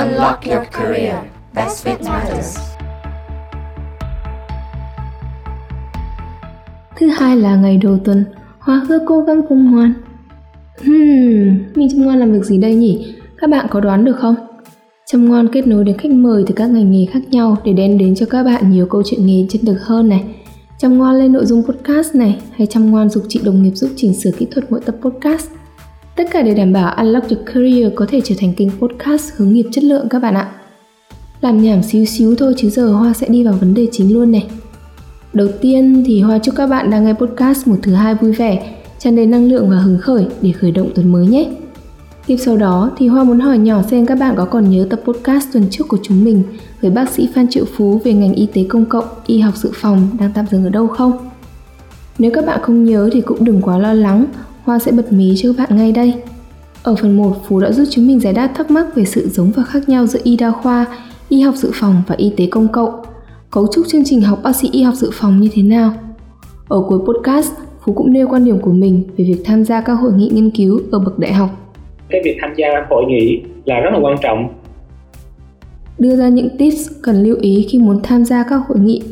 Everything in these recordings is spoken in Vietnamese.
Unlock your career. Best fit matters. Thứ hai là ngày đầu tuần, Hoa hứa cố gắng cùng Hoan. Hmm, mình chăm ngoan làm việc gì đây nhỉ? Các bạn có đoán được không? Chăm ngoan kết nối đến khách mời từ các ngành nghề khác nhau để đem đến cho các bạn nhiều câu chuyện nghề chân thực hơn này. Chăm ngoan lên nội dung podcast này hay chăm ngoan dục chị đồng nghiệp giúp chỉnh sửa kỹ thuật mỗi tập podcast. Tất cả để đảm bảo Unlock Your Career có thể trở thành kênh podcast hướng nghiệp chất lượng các bạn ạ. Làm nhảm xíu xíu thôi chứ giờ Hoa sẽ đi vào vấn đề chính luôn này. Đầu tiên thì Hoa chúc các bạn đang nghe podcast một thứ hai vui vẻ, tràn đầy năng lượng và hứng khởi để khởi động tuần mới nhé. Tiếp sau đó thì Hoa muốn hỏi nhỏ xem các bạn có còn nhớ tập podcast tuần trước của chúng mình với bác sĩ Phan Triệu Phú về ngành y tế công cộng, y học dự phòng đang tạm dừng ở đâu không? Nếu các bạn không nhớ thì cũng đừng quá lo lắng, Hoa sẽ bật mí cho các bạn ngay đây. Ở phần 1, Phú đã giúp chúng mình giải đáp thắc mắc về sự giống và khác nhau giữa y đa khoa, y học dự phòng và y tế công cộng. Cấu trúc chương trình học bác sĩ y học dự phòng như thế nào? Ở cuối podcast, Phú cũng nêu quan điểm của mình về việc tham gia các hội nghị nghiên cứu ở bậc đại học. Cái việc tham gia hội nghị là rất là quan trọng. Đưa ra những tips cần lưu ý khi muốn tham gia các hội nghị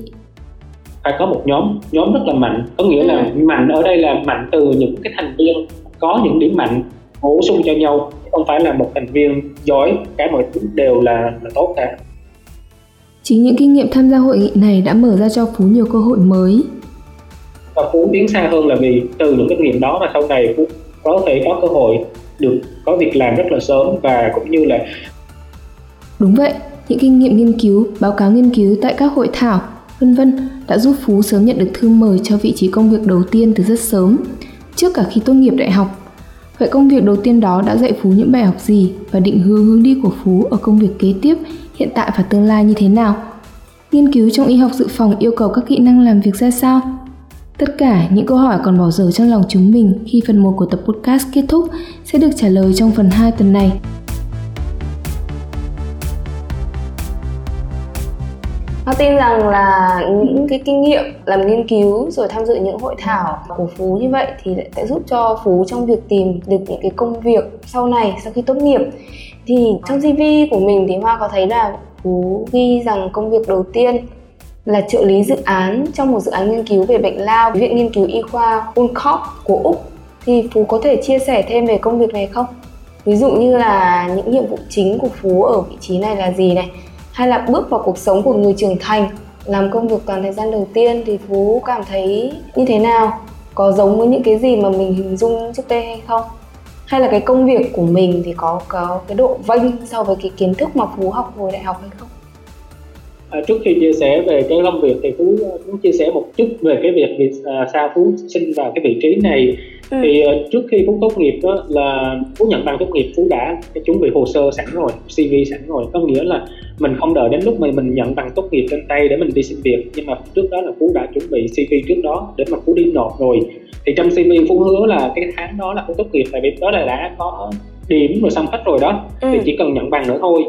phải có một nhóm nhóm rất là mạnh. Có nghĩa là ừ. mạnh ở đây là mạnh từ những cái thành viên có những điểm mạnh bổ sung cho nhau. Không phải là một thành viên giỏi cái mọi thứ đều là, là tốt cả. Chính những kinh nghiệm tham gia hội nghị này đã mở ra cho phú nhiều cơ hội mới. Và phú tiến xa hơn là vì từ những kinh nghiệm đó mà sau này phú có thể có cơ hội được có việc làm rất là sớm và cũng như là đúng vậy những kinh nghiệm nghiên cứu báo cáo nghiên cứu tại các hội thảo vân vân đã giúp Phú sớm nhận được thư mời cho vị trí công việc đầu tiên từ rất sớm, trước cả khi tốt nghiệp đại học. Vậy công việc đầu tiên đó đã dạy Phú những bài học gì và định hướng hướng đi của Phú ở công việc kế tiếp, hiện tại và tương lai như thế nào? Nghiên cứu trong y học dự phòng yêu cầu các kỹ năng làm việc ra sao? Tất cả những câu hỏi còn bỏ dở trong lòng chúng mình khi phần 1 của tập podcast kết thúc sẽ được trả lời trong phần 2 tuần này. Họ tin rằng là những cái kinh nghiệm làm nghiên cứu rồi tham dự những hội thảo của Phú như vậy thì sẽ giúp cho Phú trong việc tìm được những cái công việc sau này, sau khi tốt nghiệp. Thì trong CV của mình thì Hoa có thấy là Phú ghi rằng công việc đầu tiên là trợ lý dự án trong một dự án nghiên cứu về bệnh lao Viện Nghiên cứu Y khoa UnCop của Úc. Thì Phú có thể chia sẻ thêm về công việc này không? Ví dụ như là những nhiệm vụ chính của Phú ở vị trí này là gì này? Hay là bước vào cuộc sống của người trưởng thành làm công việc toàn thời gian đầu tiên thì phú cảm thấy như thế nào? Có giống với những cái gì mà mình hình dung trước đây hay không? Hay là cái công việc của mình thì có có cái độ vênh so với cái kiến thức mà phú học hồi đại học hay không? À, trước khi chia sẻ về cái công việc thì phú muốn chia sẻ một chút về cái việc việc à, sao phú sinh vào cái vị trí này ừ. thì uh, trước khi phú tốt nghiệp đó là phú nhận bằng tốt nghiệp phú đã chuẩn bị hồ sơ sẵn rồi cv sẵn rồi có nghĩa là mình không đợi đến lúc mà mình nhận bằng tốt nghiệp trên tay để mình đi xin việc nhưng mà trước đó là phú đã chuẩn bị cv trước đó để mà phú đi nộp rồi thì trong cv phú hứa là cái tháng đó là phú tốt nghiệp tại vì đó là đã có điểm rồi xong hết rồi đó ừ. thì chỉ cần nhận bằng nữa thôi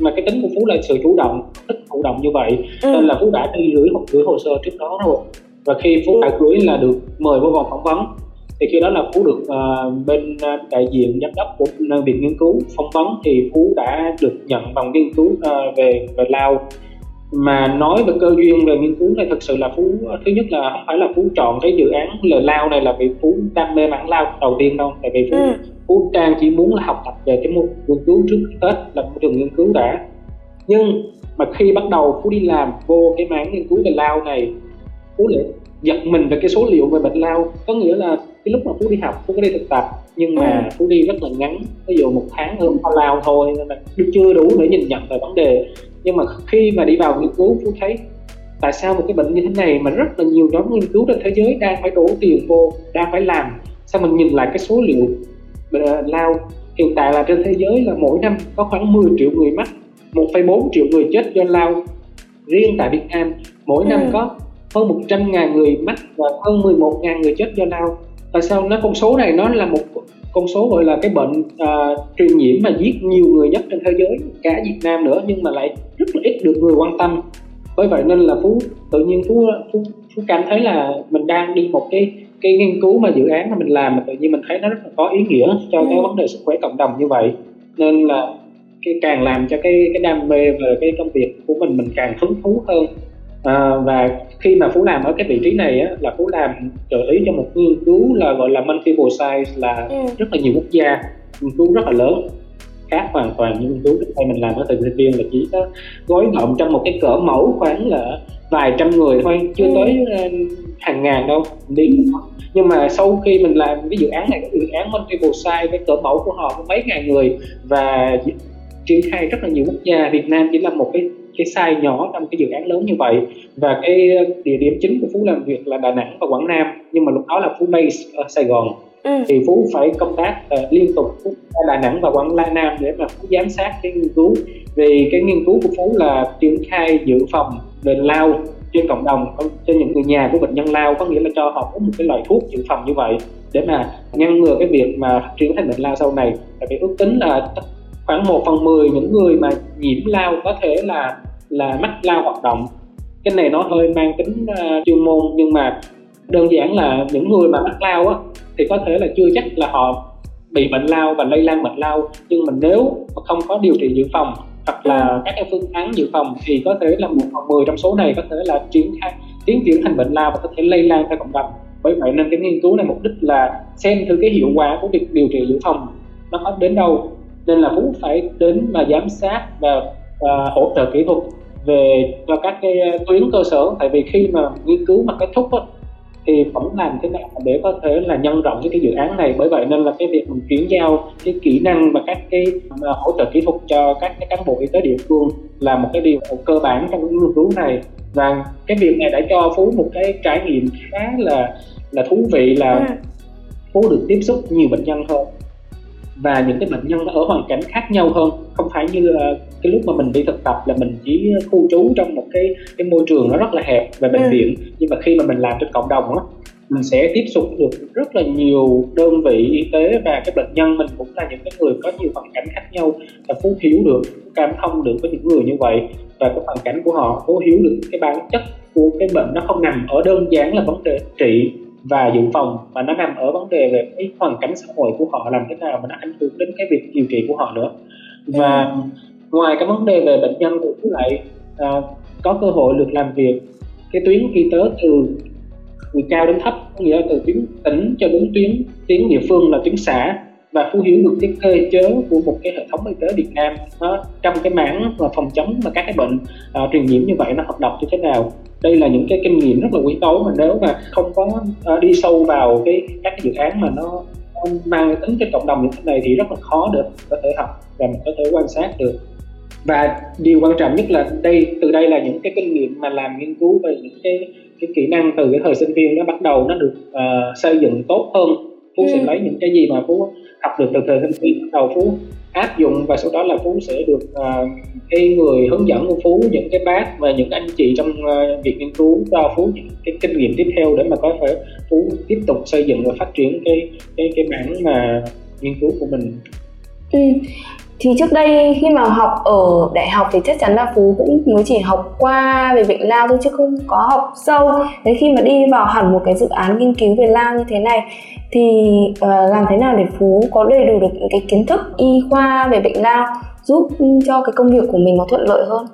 mà cái tính của phú là sự chủ động thích chủ động như vậy ừ. nên là phú đã đi gửi gửi hồ sơ trước đó rồi và khi phú đã gửi là được mời vô vòng phỏng vấn thì khi đó là phú được uh, bên uh, đại diện giám đốc của uh, viện nghiên cứu phỏng vấn thì phú đã được nhận bằng nghiên cứu uh, về về lao. Mà nói về cơ duyên về nghiên cứu này thực sự là phú thứ nhất là không phải là phú chọn cái dự án lời lao này là vì phú đam mê mảng lao đầu tiên đâu. Tại vì phú ừ. phú trang chỉ muốn là học tập về cái môn nghiên cứu trước tết là môi trường nghiên cứu đã. Nhưng mà khi bắt đầu phú đi làm vô cái mảng nghiên cứu về lao này phú lại giật mình về cái số liệu về bệnh lao. Có nghĩa là cái lúc mà phú đi học phú có đi thực tập nhưng mà ừ. phú đi rất là ngắn ví dụ một tháng hơn bao lao thôi nên là chưa đủ để nhìn nhận về vấn đề nhưng mà khi mà đi vào nghiên cứu phú thấy tại sao một cái bệnh như thế này mà rất là nhiều nhóm nghiên cứu trên thế giới đang phải đổ tiền vô đang phải làm sao mình nhìn lại cái số liệu ờ, lao hiện tại là trên thế giới là mỗi năm có khoảng 10 triệu người mắc 1,4 triệu người chết do lao riêng tại Việt Nam mỗi năm ừ. có hơn 100 ngàn người mắc và hơn 11 ngàn người chết do lao tại sao nó con số này nó là một con số gọi là cái bệnh uh, truyền nhiễm mà giết nhiều người nhất trên thế giới cả Việt Nam nữa nhưng mà lại rất là ít được người quan tâm. Bởi vậy nên là phú tự nhiên phú phú, phú cảm thấy là mình đang đi một cái cái nghiên cứu mà dự án mà mình làm mà tự nhiên mình thấy nó rất là có ý nghĩa cho ừ. cái vấn đề sức khỏe cộng đồng như vậy. Nên là cái càng làm cho cái cái đam mê về cái công việc của mình mình càng hứng thú hơn. À, và khi mà phú làm ở cái vị trí này á, là phú làm trợ lý cho một nghiên cứu là gọi là multiple size là ừ. rất là nhiều quốc gia nghiên cứu rất là lớn khác hoàn toàn những nghiên cứu trước đây mình làm ở thời sinh viên là chỉ có gói gọn trong một cái cỡ mẫu khoảng là vài trăm người thôi chưa ừ. tới uh, hàng ngàn đâu đi nhưng mà sau khi mình làm cái dự án này cái dự án multiple size cái cỡ mẫu của họ có mấy ngàn người và triển khai rất là nhiều quốc gia Việt Nam chỉ là một cái cái size nhỏ trong cái dự án lớn như vậy. Và cái địa điểm chính của Phú làm việc là Đà Nẵng và Quảng Nam. Nhưng mà lúc đó là Phú base ở Sài Gòn. Ừ. thì Phú phải công tác uh, liên tục Phú Đà Nẵng và Quảng Nam để mà Phú giám sát cái nghiên cứu. Vì cái nghiên cứu của Phú là triển khai dự phòng bệnh lao trên cộng đồng cho những người nhà của bệnh nhân lao. Có nghĩa là cho họ uống một cái loại thuốc dự phòng như vậy để mà ngăn ngừa cái việc mà phát triển thành bệnh lao sau này. Tại vì ước tính là khoảng 1 phần 10 những người mà nhiễm lao có thể là là mắc lao hoạt động. Cái này nó hơi mang tính uh, chuyên môn nhưng mà đơn giản là những người mà mắc lao á thì có thể là chưa chắc là họ bị bệnh lao và lây lan bệnh lao. Nhưng mà nếu mà không có điều trị dự phòng hoặc là các cái phương án dự phòng thì có thể là một phần mười trong số này có thể là chuyển khai tiến triển thành bệnh lao và có thể lây lan ra cộng đồng. Bởi vậy nên cái nghiên cứu này mục đích là xem thử cái hiệu quả của việc điều trị dự phòng nó có đến đâu. Nên là cũng phải đến và giám sát và, và hỗ trợ kỹ thuật về cho các cái tuyến cơ sở. Tại vì khi mà nghiên cứu mà kết thúc á, thì vẫn làm thế nào để có thể là nhân rộng cái, cái dự án này. Bởi vậy nên là cái việc mình chuyển giao cái kỹ năng và các cái uh, hỗ trợ kỹ thuật cho các cái cán bộ y tế địa phương là một cái điều cơ bản trong cái nghiên cứu này. Và cái việc này đã cho phú một cái trải nghiệm khá là là thú vị là ừ. phú được tiếp xúc nhiều bệnh nhân hơn và những cái bệnh nhân nó ở hoàn cảnh khác nhau hơn. Không phải như uh, cái lúc mà mình đi thực tập là mình chỉ khu trú trong một cái cái môi trường nó rất là hẹp về bệnh ừ. viện. Nhưng mà khi mà mình làm trên cộng đồng á mình sẽ tiếp xúc được rất là nhiều đơn vị y tế và cái bệnh nhân. Mình cũng là những cái người có nhiều hoàn cảnh khác nhau và phú hiểu được cảm thông được với những người như vậy. Và cái hoàn cảnh của họ phú hiểu được cái bản chất của cái bệnh nó không nằm ở đơn giản là vấn đề trị và dự phòng. Mà nó nằm ở vấn đề về cái hoàn cảnh xã hội của họ làm thế nào mà nó ảnh hưởng đến cái việc điều trị của họ nữa. Và ừ. ngoài cái vấn đề về bệnh nhân cũng lại à, có cơ hội được làm việc cái tuyến y tế từ từ cao đến thấp có nghĩa là từ tuyến tỉnh cho đến tuyến tuyến địa phương là tuyến xã và phú hiểu được cái cơ chế của một cái hệ thống y tế Việt Nam nó trong cái mảng và phòng chống và các cái bệnh uh, truyền nhiễm như vậy nó hoạt động như thế nào đây là những cái kinh nghiệm rất là quý báu mà nếu mà không có uh, đi sâu vào cái các cái dự án mà nó mang tính cho cộng đồng như thế này thì rất là khó được có thể học và mình có thể quan sát được và điều quan trọng nhất là đây từ đây là những cái kinh nghiệm mà làm nghiên cứu về những cái cái kỹ năng từ cái thời sinh viên nó bắt đầu nó được uh, xây dựng tốt hơn phú ừ. sẽ lấy những cái gì mà phú học được từ thời sinh viên đầu phú áp dụng và sau đó là phú sẽ được uh, cái người hướng dẫn của phú những cái bác và những anh chị trong uh, việc nghiên cứu cho phú những cái kinh nghiệm tiếp theo để mà có thể phú tiếp tục xây dựng và phát triển cái cái cái bản mà nghiên cứu của mình. Ừ thì trước đây khi mà học ở đại học thì chắc chắn là phú cũng mới chỉ học qua về bệnh lao thôi chứ không có học sâu. Đến khi mà đi vào hẳn một cái dự án nghiên cứu về lao như thế này thì uh, làm thế nào để phú có đầy đủ được những cái kiến thức y khoa về bệnh lao giúp cho cái công việc của mình nó thuận lợi hơn?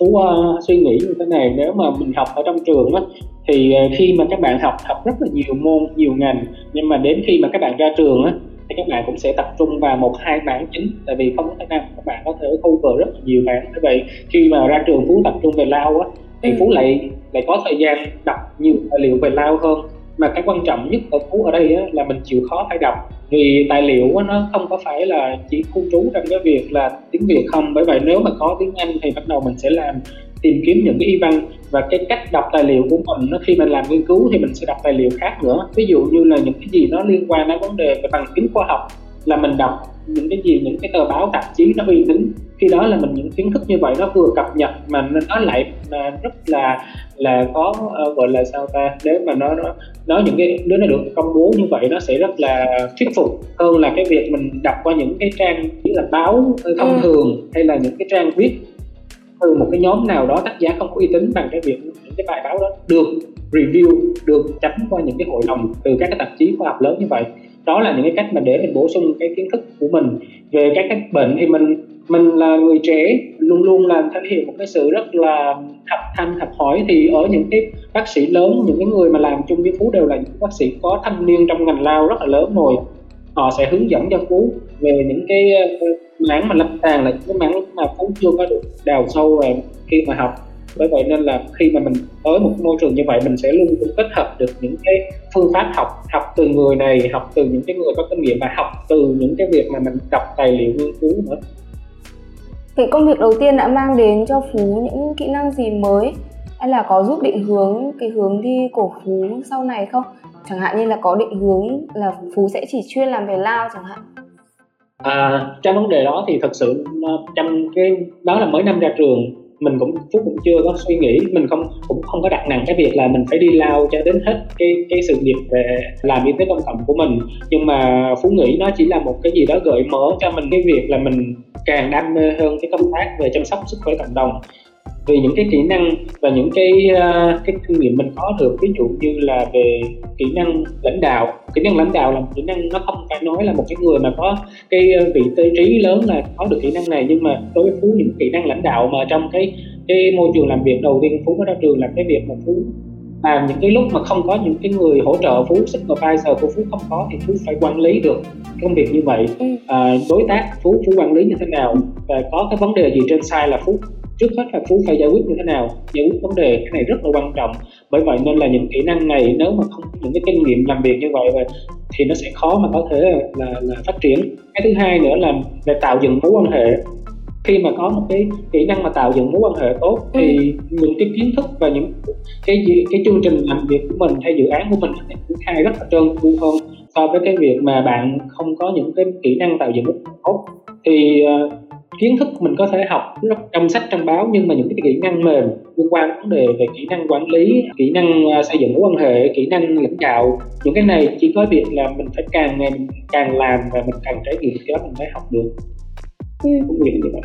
Phú uh, suy nghĩ như thế này nếu mà mình học ở trong trường á thì ờ, khi mà các bạn học học rất là nhiều môn nhiều ngành nhưng mà đến khi mà các bạn ra trường á thì các bạn cũng sẽ tập trung vào một hai mảng chính tại vì không có thể nào các bạn có thể cover rất là nhiều mảng. Như vậy khi mà ra trường phú tập trung về lao á thì ừ. phú lại lại có thời gian đọc nhiều tài liệu về lao hơn. Mà cái quan trọng nhất ở phú ở đây á, là mình chịu khó phải đọc vì tài liệu á, nó không có phải là chỉ khu trú trong cái việc là tiếng việt không. Bởi vậy nếu mà có tiếng anh thì bắt đầu mình sẽ làm tìm kiếm những cái y văn và cái cách đọc tài liệu của mình. Nó khi mình làm nghiên cứu thì mình sẽ đọc tài liệu khác nữa. Ví dụ như là những cái gì nó liên quan đến vấn đề về bằng chứng khoa học là mình đọc những cái gì những cái tờ báo tạp chí nó uy tín. Khi đó là mình những kiến thức như vậy nó vừa cập nhật mà nó lại mà rất là là có uh, gọi là sao ta nếu mà nó nó nói những cái đứa nó được công bố như vậy nó sẽ rất là thuyết phục hơn là cái việc mình đọc qua những cái trang như là báo thông ừ. thường hay là những cái trang viết từ một cái nhóm nào đó tác giả không có uy tín bằng cái việc những cái bài báo đó được review, được chấm qua những cái hội đồng từ các cái tạp chí khoa học lớn như vậy. Đó là những cái cách mà để mình bổ sung cái kiến thức của mình về các cái bệnh. Thì mình mình là người trẻ, luôn luôn là thể hiện một cái sự rất là học thanh học hỏi. Thì ở những cái bác sĩ lớn, những cái người mà làm chung với phú đều là những bác sĩ có thâm niên trong ngành lao rất là lớn rồi họ sẽ hướng dẫn cho phú về những cái ờ, mảng mà lâm sàng, là những cái mảng mà phú chưa có được đào sâu về khi mà học. Bởi vậy nên là khi mà mình tới một môi trường như vậy, mình sẽ luôn luôn kết hợp được những cái phương pháp học học từ người này, học từ những cái người có kinh nghiệm và học từ những cái việc mà mình đọc tài liệu nghiên cứu nữa. Thì công việc đầu tiên đã mang đến cho phú những kỹ năng gì mới? Hay là có giúp định hướng cái hướng đi của phú sau này không? Chẳng hạn như là có định hướng là phú sẽ chỉ chuyên làm về lao chẳng hạn. À, trong vấn đề đó thì thật sự ờ, trong cái đó là mới năm ra trường mình cũng phúc cũng chưa có suy nghĩ. Mình không cũng không có đặt nặng cái việc là mình phải đi lao cho đến hết cái cái sự nghiệp về làm y tế công cộng của mình. Nhưng mà phú nghĩ nó chỉ là một cái gì đó gợi mở cho mình cái việc là mình càng đam mê hơn cái công tác về chăm sóc sức khỏe cộng đồng vì những cái kỹ năng và những cái uh, cái kinh nghiệm mình có được ví dụ như là về kỹ năng lãnh đạo. Kỹ năng lãnh đạo là một kỹ năng nó không phải nói là một cái người mà có cái vị tư trí lớn là có được kỹ năng này nhưng mà đối với phú những kỹ năng lãnh đạo mà trong cái cái môi trường làm việc đầu tiên phú mới ra trường là cái việc mà phú làm những cái lúc mà không có những cái người hỗ trợ phú supervisor của phú không có thì phú phải quản lý được công việc như vậy. À, đối tác phú phú quản lý như thế nào và có cái vấn đề gì trên site là phú trước hết là phú phải giải quyết như thế nào? Giải quyết vấn đề cái này rất là quan trọng. Bởi vậy nên là những kỹ năng này nếu mà không có những cái kinh nghiệm làm việc như vậy thì nó sẽ khó mà có thể là, là phát triển. Cái thứ hai nữa là về tạo dựng mối quan hệ. Khi mà có một cái kỹ năng mà tạo dựng mối quan hệ tốt thì ừ. những cái kiến thức và những cái cái chương trình làm việc của mình hay dự án của mình triển khai rất là trơn tru hơn so với cái việc mà bạn không có những cái kỹ năng tạo dựng tốt. Thì uh, kiến thức mình có thể học rất trong sách trong báo nhưng mà những cái kỹ năng mềm liên quan vấn đề về kỹ năng quản lý kỹ năng à, xây dựng mối quan hệ kỹ năng lãnh đạo những cái này chỉ có việc là mình phải càng ngày mình càng làm và mình càng trải nghiệm cái đó mình mới học được ừ. cũng như vậy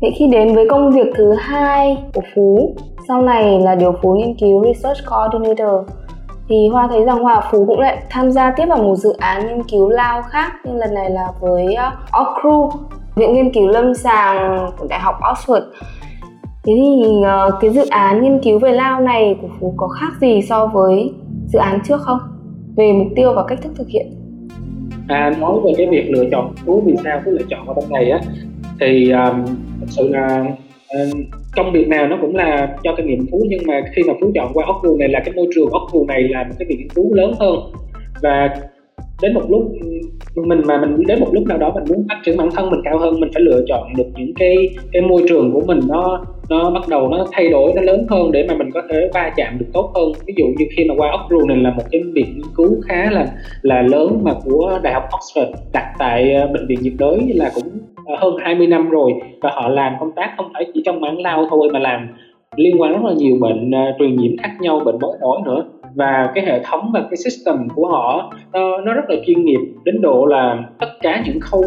Vậy khi đến với công việc thứ hai của Phú, sau này là điều Phú nghiên cứu Research Coordinator thì Hoa thấy rằng Hoa Phú cũng lại tham gia tiếp vào một dự án nghiên cứu lao khác nhưng lần này là với ờ, uh, OCRU Viện Nghiên cứu Lâm sàng của Đại học Oxford Thế thì uh, cái dự án nghiên cứu về lao này của Phú có khác gì so với dự án trước không? Về mục tiêu và cách thức thực hiện À, nói về cái việc lựa chọn Phú vì sao Phú lựa chọn vào bên này á thì um, thật sự là uh, Ờ, công việc nào nó cũng là cho kinh nghiệm Phú nhưng mà khi mà Phú chọn qua ốc vườn này là cái môi trường ốc vườn này là một cái việc nghiên cứu lớn hơn. Và đến một lúc, mình mà mình đến một lúc nào đó mình muốn phát triển bản thân mình cao hơn, mình phải lựa chọn được những cái cái môi trường của mình nó nó bắt đầu nó thay đổi, nó lớn hơn để mà mình có thể va chạm được tốt hơn. Ví dụ như khi mà qua Oxford này là một cái việc nghiên cứu khá là là lớn mà của đại học Oxford đặt tại ờ, bệnh viện nhiệt đới là cũng Ờ, hơn 20 năm rồi và họ làm công tác không phải chỉ trong mảng lao thôi mà làm liên quan rất là nhiều bệnh uh, truyền nhiễm khác nhau bệnh mới nổi nữa. Và cái hệ thống và cái system của họ nó, nó rất là chuyên nghiệp đến độ là tất cả những khâu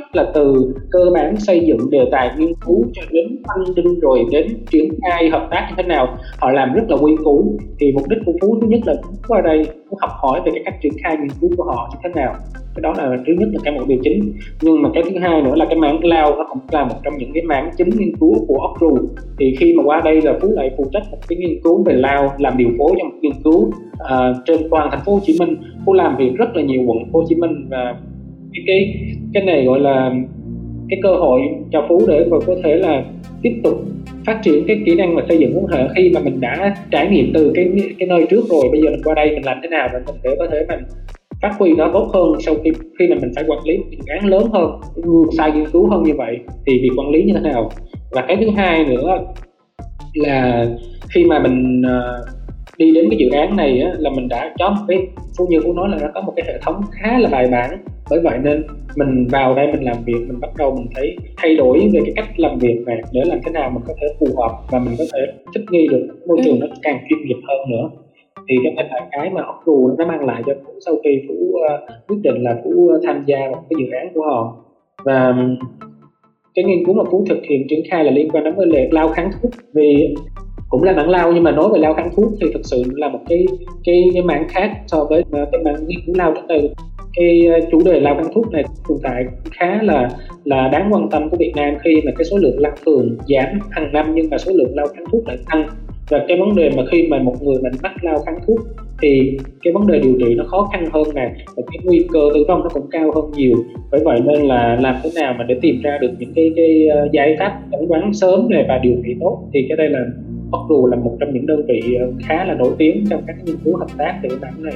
rất là từ cơ bản xây dựng đề tài nghiên cứu cho đến funding rồi đến triển khai hợp tác như thế nào. Họ làm rất là quy củ. Thì mục đích của phú thứ nhất là phú qua đây phú học hỏi về cái cách triển khai nghiên cứu của họ như thế nào. Cái đó là thứ nhất là cái một điều chính. Nhưng mà cái thứ hai nữa là cái mảng lao nó cũng là một trong những cái mảng chính nghiên cứu của Ocru thì khi mà qua đây là phú lại phụ trách một cái nghiên cứu về lao làm điều phối trong nghiên cứu uh, trên toàn thành phố Hồ Chí Minh. Phú làm việc rất là nhiều quận Hồ Chí Minh và cái cái cái này gọi là cái cơ hội cho phú để mà có thể là tiếp tục phát triển cái kỹ năng mà xây dựng mối hệ khi mà mình đã trải nghiệm từ cái cái nơi trước rồi. Bây giờ mình qua đây mình làm thế nào để mình để có thể mình phát huy nó tốt hơn sau khi khi mà mình phải quản lý dự án lớn hơn sai nghiên cứu hơn như vậy thì việc quản lý như thế nào? Và cái thứ hai nữa là khi mà mình uh, đi đến cái dự án này á, là mình đã có một cái phú như cũng nói là nó có một cái hệ thống khá là bài bản bởi vậy nên mình vào đây mình làm việc mình bắt đầu mình thấy thay đổi về cái cách làm việc này để làm thế nào mình có thể phù hợp và mình có thể thích nghi được môi trường nó càng chuyên nghiệp hơn nữa. Thì cái này là cái mà Ocru nó mang lại cho Phú sau khi Phú uh, quyết định là Phú tham gia vào cái dự án của họ. Và cái nghiên cứu mà Phú thực hiện triển khai là liên quan đến vấn đề lao kháng thuốc. Vì cũng là mảng lao nhưng mà nói về lao kháng thuốc thì thực sự là một cái cái cái mảng khác so với cái mảng nghiên cứu lao trước đây cái ờ, chủ đề lao kháng thuốc này tồn tại khá là là đáng quan tâm của Việt Nam khi mà cái số lượng lao phường giảm hàng năm nhưng mà số lượng lao kháng thuốc lại tăng. Và cái vấn đề mà khi mà một người mình mắc lao kháng thuốc thì cái vấn đề điều trị nó khó khăn hơn nè, và cái nguy cơ tử vong nó cũng cao hơn nhiều. Bởi vậy nên là làm thế nào mà để tìm ra được những cái cái ờ, giải pháp chẩn đoán sớm này và điều trị tốt thì cái đây là mặc dù là một trong những đơn vị ờ, khá là nổi tiếng trong các nghiên cứu hợp tác về cái này.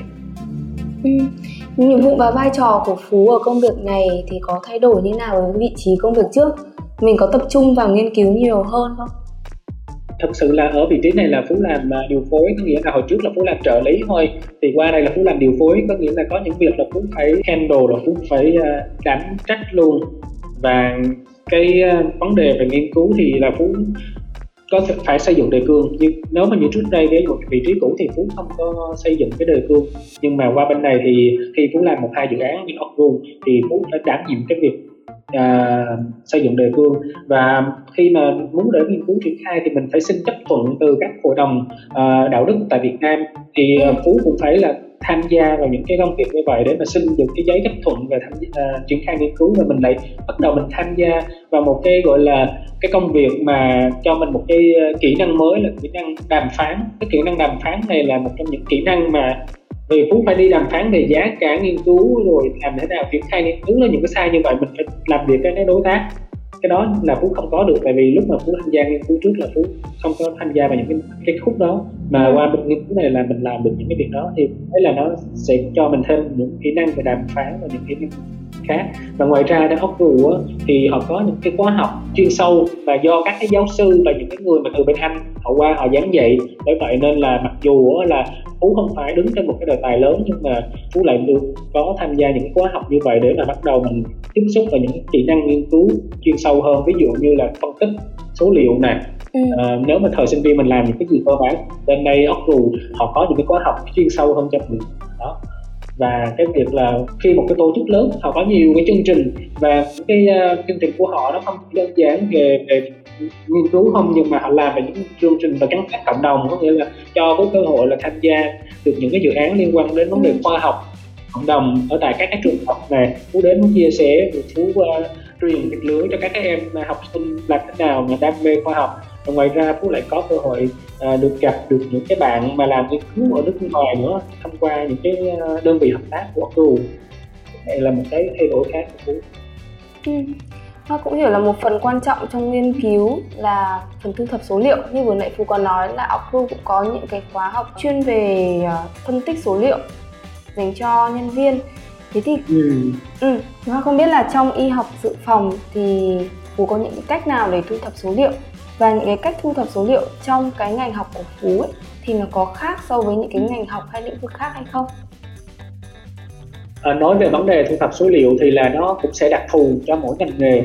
Ừ. Nhiệm vụ và vai trò của Phú ở công việc này thì có thay đổi như nào với vị trí công việc trước? Mình có tập trung vào nghiên cứu nhiều hơn không? thật sự là ở vị trí này là phú làm à, điều phối, có nghĩa là hồi trước là phú làm trợ lý thôi thì qua đây là phú làm điều phối, có nghĩa là có những việc là phú phải handle, là phú phải à, đảm trách luôn và cái à, vấn đề về nghiên cứu thì là phú có thể phải xây dựng đề cương. Nhưng nếu mà như trước đây cái một vị trí cũ thì phú không có xây dựng cái đề cương. Nhưng mà qua bên này thì khi phú làm một hai dự án như Ocru thì phú phải đảm nhiệm cái việc à, xây dựng đề cương. Và khi mà muốn để nghiên cứu triển khai thì mình phải xin chấp thuận từ các hội đồng à, đạo đức tại Việt Nam. Thì à, Phú cũng phải là tham gia vào những cái công việc như vậy để mà xin được cái giấy chấp thuận về tham gia, triển khai nghiên cứu. Và mình lại bắt đầu mình tham gia vào một cái gọi là cái công việc mà cho mình một cái ờ, kỹ năng mới là kỹ năng đàm phán. Cái kỹ năng đàm phán này là một trong những kỹ năng mà vì phú phải đi đàm phán về giá cả nghiên cứu rồi làm thế nào triển khai nghiên cứu. Là những cái sai như vậy mình phải làm việc với cái đối tác cái đó là phú không có được tại vì lúc mà phú tham gia nghiên cứu trước là phú không có tham gia vào những cái, cái khúc đó mà ừ. qua bên nghiên cứu này là mình làm được những cái việc đó thì thấy là nó sẽ cho mình thêm những kỹ năng về đàm phán và những kỹ năng khác và ngoài ra đang Ocru thì họ có những cái khóa học chuyên sâu và do các cái giáo sư và những cái người mà từ bên Anh họ qua họ giảng dạy bởi vậy nên là mặc dù là phú không phải đứng trên một cái đề tài lớn nhưng mà phú lại được có tham gia những khóa học như vậy để là bắt đầu mình tiếp xúc vào những kỹ năng nghiên cứu chuyên sâu hơn. Ví dụ như là phân tích số liệu nè Ừ. À, nếu mà thời sinh viên mình làm những cái gì cơ bản bên đây Ocru họ có những cái khóa học chuyên sâu hơn cho mình. Đó. Và cái việc là khi một cái tổ chức lớn họ có nhiều cái chương trình và cái uh, chương trình của họ nó không đơn giản về, về nghiên cứu không nhưng mà họ làm về những chương trình và gắn kết cộng đồng có nghĩa là cho có cơ hội là tham gia được những cái dự án liên quan đến vấn đề khoa học cộng đồng ở tại các cái trường học này. Phú đến muốn chia sẻ phú uh, truyền việc lưới cho các các em học sinh làm thế nào mà đam mê khoa học. Và ngoài ra phú lại có cơ hội à, được gặp được những cái bạn mà làm nghiên cứu ở nước ngoài nữa thông qua những cái à, đơn vị hợp tác của Google đây là một cái thay đổi khác của phú. Ừ. Hoa cũng hiểu là một phần quan trọng trong nghiên cứu là phần thu thập số liệu như vừa nãy Phú có nói là Ocru cũng có những cái khóa học chuyên về uh, phân tích số liệu dành cho nhân viên thế thì ừ. Ừ, Hoa không biết là trong y học dự phòng thì Phú có những cách nào để thu thập số liệu và những cái cách thu thập số liệu trong cái ngành học của Phú ấy, thì nó có khác so với những cái ngành học hay lĩnh vực khác hay không? À, nói về vấn đề thu thập số liệu thì là nó cũng sẽ đặc thù cho mỗi ngành nghề.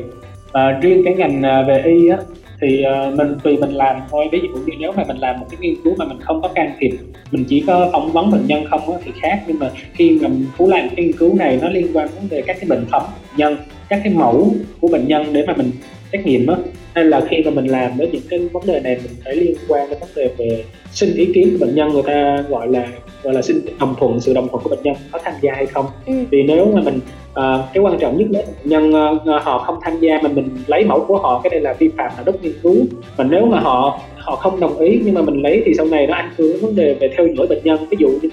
À, riêng cái ngành à, về y á, thì uh, mình tùy mình làm thôi ví dụ như nếu mà mình làm một cái nghiên cứu mà mình không có can thiệp mình chỉ có phỏng vấn bệnh nhân không thì khác. Nhưng mà khi mà phú làm cái nghiên cứu này nó liên quan vấn đề các cái bệnh phẩm nhân các cái mẫu của bệnh nhân để mà mình xét nghiệm á hay là khi mà mình làm đến những cái vấn đề này mình phải liên quan đến vấn đề về xin ý kiến của bệnh nhân. Người ta gọi là gọi là xin đồng thuận sự đồng thuận của bệnh nhân có tham gia hay không. Ừ. vì nếu mà mình uh, cái quan trọng nhất là bệnh nhân uh, họ không tham gia mà mình lấy mẫu của họ cái này là vi phạm đạo đức nghiên cứu. Và nếu mà họ họ không đồng ý nhưng mà mình lấy thì sau này nó ảnh hưởng đến vấn đề về theo dõi bệnh nhân. Ví dụ như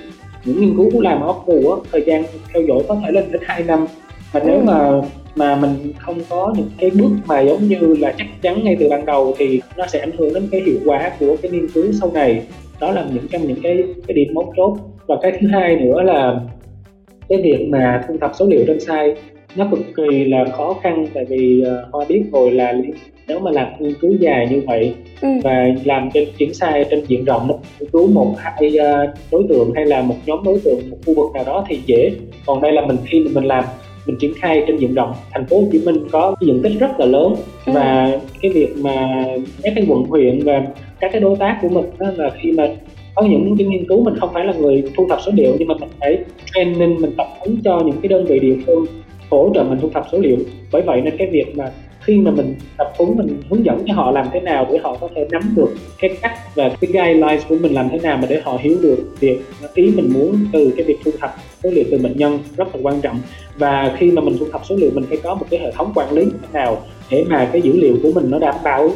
những nghiên cứu làm ở ốc á thời gian theo dõi có thể lên đến 2 năm. Và nếu ừ. mà mà mình không có những cái bước mà giống như là chắc chắn ngay từ ban đầu thì nó sẽ ảnh hưởng đến cái hiệu quả của cái nghiên cứu sau này. Đó là những trong những cái cái điểm mấu chốt. Và cái thứ hai nữa là cái việc mà thu thập số liệu trên site nó cực kỳ là khó khăn tại vì uh, hoa biết rồi là nếu mà làm nghiên cứu dài như vậy ừ. và làm trên triển sai trên diện rộng nghiên cứu một hai uh, đối tượng hay là một nhóm đối tượng một khu vực nào đó thì dễ. Còn đây là mình khi mình làm mình triển khai trên diện rộng. Thành phố Hồ Chí Minh có diện tích rất là lớn ừ. và cái việc mà các cái quận huyện và các cái đối tác của mình đó là khi mà có những cái nghiên cứu mình không phải là người thu thập số liệu nhưng mà mình phải training mình tập huấn cho những cái đơn vị địa phương hỗ trợ mình thu thập số liệu. Bởi vậy nên cái việc mà khi mà mình tập huấn mình hướng dẫn cho họ làm thế nào để họ có thể nắm được cái cách và cái guidelines của mình làm thế nào mà để họ hiểu được việc ý mình muốn từ cái việc thu thập số liệu từ bệnh nhân rất là quan trọng và khi mà mình thu thập số liệu mình phải có một cái hệ thống quản lý thế nào để mà cái dữ liệu của mình nó đảm bảo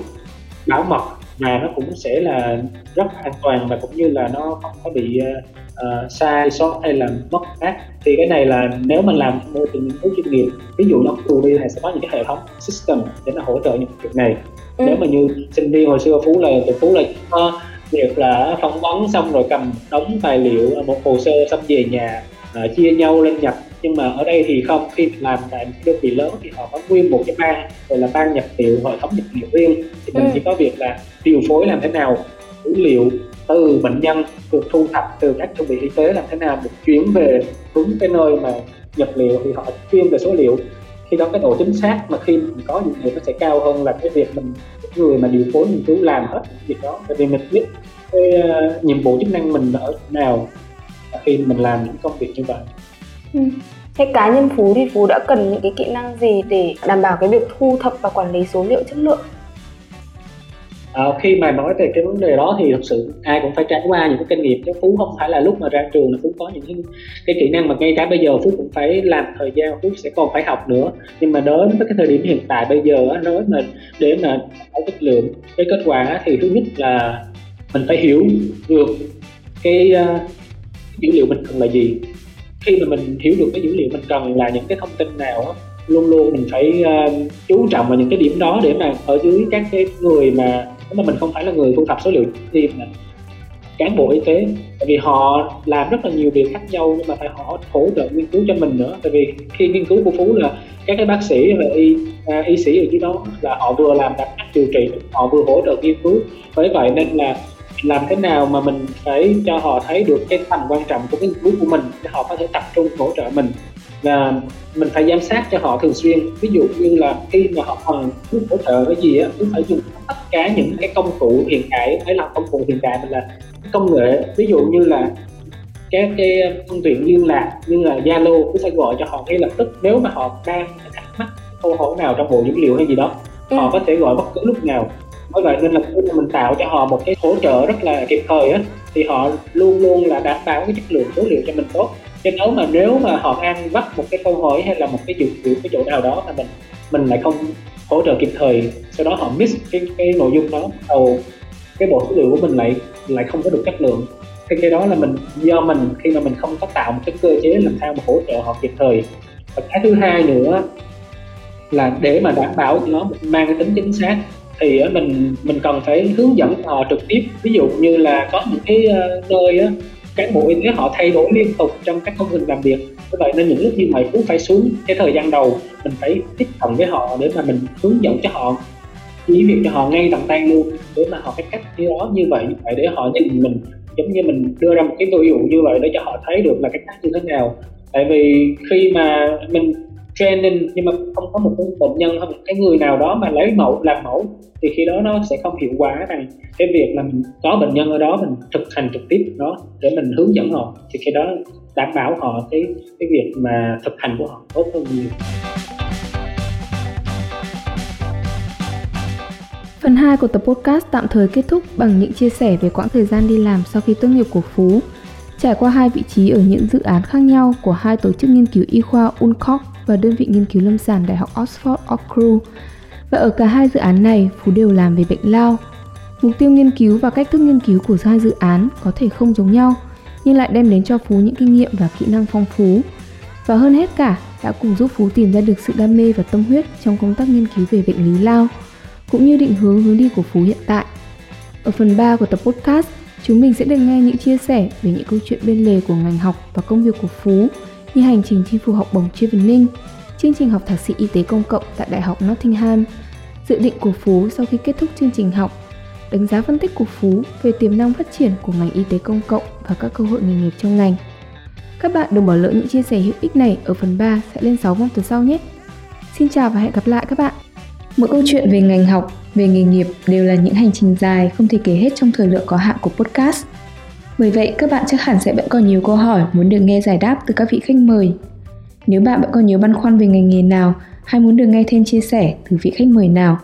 bảo mật và nó cũng sẽ là rất an toàn và cũng như là nó không có bị uh, sai sót hay là mất mát thì cái này là nếu mình làm môi trường nghiên cứu chuyên nghiệp ví dụ nó tù đi thì sẽ có những cái hệ thống system để nó hỗ trợ những việc này ừ. nếu mà như sinh viên hồi xưa phú là từ phú là có việc là phỏng vấn xong rồi cầm đóng tài liệu một hồ sơ xong về nhà uh, chia nhau lên nhập nhưng mà ở đây thì không khi mình làm tại một đơn vị lớn thì họ có nguyên một cái ban gọi là ban nhập liệu hệ thống nhập liệu riêng. Thì mình ừ. chỉ có việc là điều phối làm thế nào dữ liệu từ bệnh nhân được thu thập từ các đơn vị y tế làm thế nào được chuyển về đúng cái nơi mà nhập liệu thì họ chuyên về số liệu. Khi đó cái độ chính xác mà khi mình có những người nó sẽ cao hơn là cái việc mình người mà điều phối nghiên cứu làm hết việc đó. Tại vì mình biết cái uh, nhiệm vụ chức năng mình ở nào khi mình làm những công việc như vậy ừ. Thế cá nhân Phú thì Phú đã cần những cái kỹ năng gì để đảm bảo cái việc thu thập và quản lý số liệu chất lượng? À, khi mà nói về cái vấn đề đó thì thực sự ai cũng phải trải qua những cái kinh nghiệm chứ phú không phải là lúc mà ra trường là phú có những cái, cái kỹ năng mà ngay cả bây giờ phú cũng phải làm thời gian phú sẽ còn phải học nữa nhưng mà đến với cái thời điểm hiện tại bây giờ nói mà để mà có chất lượng cái kết quả thì thứ nhất là mình phải hiểu được cái uh, dữ liệu mình cần là gì khi mà mình hiểu được cái dữ liệu mình cần là những cái thông tin nào á luôn luôn mình phải uh, chú trọng vào những cái điểm đó để mà ở dưới các cái người mà nếu mà mình không phải là người thu thập số liệu thì mà cán bộ y tế tại vì họ làm rất là nhiều việc khác nhau nhưng mà phải họ hỗ trợ nghiên cứu cho mình nữa. Tại vì khi nghiên cứu của phú là các cái bác sĩ và y à, y sĩ ở dưới đó là họ vừa làm đặc cách điều trị họ vừa hỗ trợ nghiên cứu. Bởi vậy nên là làm thế nào mà mình phải cho họ thấy được cái tầm quan trọng của cái cứu của mình để họ có thể tập trung hỗ trợ mình? Và mình phải giám sát cho họ thường xuyên. Ví dụ như là khi mà họ cần giúp hỗ trợ cái gì á cũng phải dùng tất cả những cái công cụ hiện đại phải là công cụ hiện đại mình là công nghệ. Ví dụ như là các cái phương tiện liên lạc như là Zalo cũng phải gọi cho họ ngay lập tức. Nếu mà họ đang thắc mắc câu hỏi nào trong bộ dữ liệu hay gì đó ừ. họ có thể gọi bất cứ lúc nào bởi vậy nên là khi mà mình tạo cho họ một cái hỗ trợ rất là kịp thời á, thì họ luôn luôn là đảm bảo cái chất lượng số liệu cho mình tốt. Chứ nếu mà nếu mà họ ăn bắt một cái câu hỏi hay là một cái dự liệu cái chỗ nào đó mà mình mình lại không hỗ trợ kịp thời, sau đó họ miss cái cái nội dung đó, đầu cái bộ số liệu của mình lại lại không có được chất lượng, thì cái đó là mình, do mình, khi mà mình không có tạo một cái cơ chế làm sao mà hỗ trợ họ kịp thời. Và cái thứ hai nữa là để mà đảm bảo nó mang cái tính chính xác thì ờ, mình mình cần phải hướng dẫn họ trực tiếp. Ví dụ như là có những cái ờ, nơi, á, cán bộ y tế họ thay đổi liên tục trong các công trình làm việc. Như vậy nên những lúc như vậy cũng phải xuống cái thời gian đầu, mình phải tiếp cận với họ để mà mình hướng dẫn cho họ, chỉ việc cho họ ngay tầm tay luôn, để mà họ cái cách như đó như vậy. Như vậy để họ nhìn mình, giống như mình đưa ra một cái ví dụ như vậy để cho họ thấy được là cái cách như thế nào. Tại vì khi mà mình training, nhưng mà không có một cái bệnh nhân hay một cái người nào đó mà lấy mẫu, làm mẫu, thì khi đó nó sẽ không hiệu quả bằng cái việc là mình có bệnh nhân ở đó, mình thực hành trực tiếp đó để mình hướng dẫn họ thì khi đó đảm bảo họ cái cái việc mà thực hành của họ tốt hơn nhiều Phần 2 của tập podcast tạm thời kết thúc bằng những chia sẻ về quãng thời gian đi làm sau khi tốt nghiệp của Phú. Trải qua hai vị trí ở những dự án khác nhau của hai tổ chức nghiên cứu y khoa Uncock và đơn vị nghiên cứu lâm sàng Đại học Oxford Ockru. Và ở cả hai dự án này, Phú đều làm về bệnh lao. Mục tiêu nghiên cứu và cách thức nghiên cứu của hai dự án có thể không giống nhau, nhưng lại đem đến cho Phú những kinh nghiệm và kỹ năng phong phú. Và hơn hết cả, đã cùng giúp Phú tìm ra được sự đam mê và tâm huyết trong công tác nghiên cứu về bệnh lý lao, cũng như định hướng hướng đi của Phú hiện tại. Ở phần 3 của tập podcast, chúng mình sẽ được nghe những chia sẻ về những câu chuyện bên lề của ngành học và công việc của Phú như hành trình chinh phục học bổng Chevening, chương trình học thạc sĩ y tế công cộng tại Đại học Nottingham, dự định của Phú sau khi kết thúc chương trình học, đánh giá phân tích của Phú về tiềm năng phát triển của ngành y tế công cộng và các cơ hội nghề nghiệp trong ngành. Các bạn đừng bỏ lỡ những chia sẻ hữu ích này ở phần 3 sẽ lên 6 vào tuần sau nhé. Xin chào và hẹn gặp lại các bạn. Mỗi câu chuyện về ngành học, về nghề nghiệp đều là những hành trình dài không thể kể hết trong thời lượng có hạn của podcast. Bởi vậy, các bạn chắc hẳn sẽ vẫn còn nhiều câu hỏi muốn được nghe giải đáp từ các vị khách mời. Nếu bạn vẫn còn nhiều băn khoăn về ngành nghề nào, hay muốn được nghe thêm chia sẻ từ vị khách mời nào,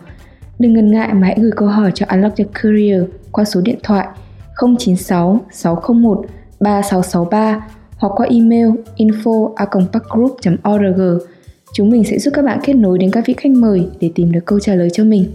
đừng ngần ngại mà hãy gửi câu hỏi cho Unlock Your Career qua số điện thoại 096 601 3663 hoặc qua email info org Chúng mình sẽ giúp các bạn kết nối đến các vị khách mời để tìm được câu trả lời cho mình.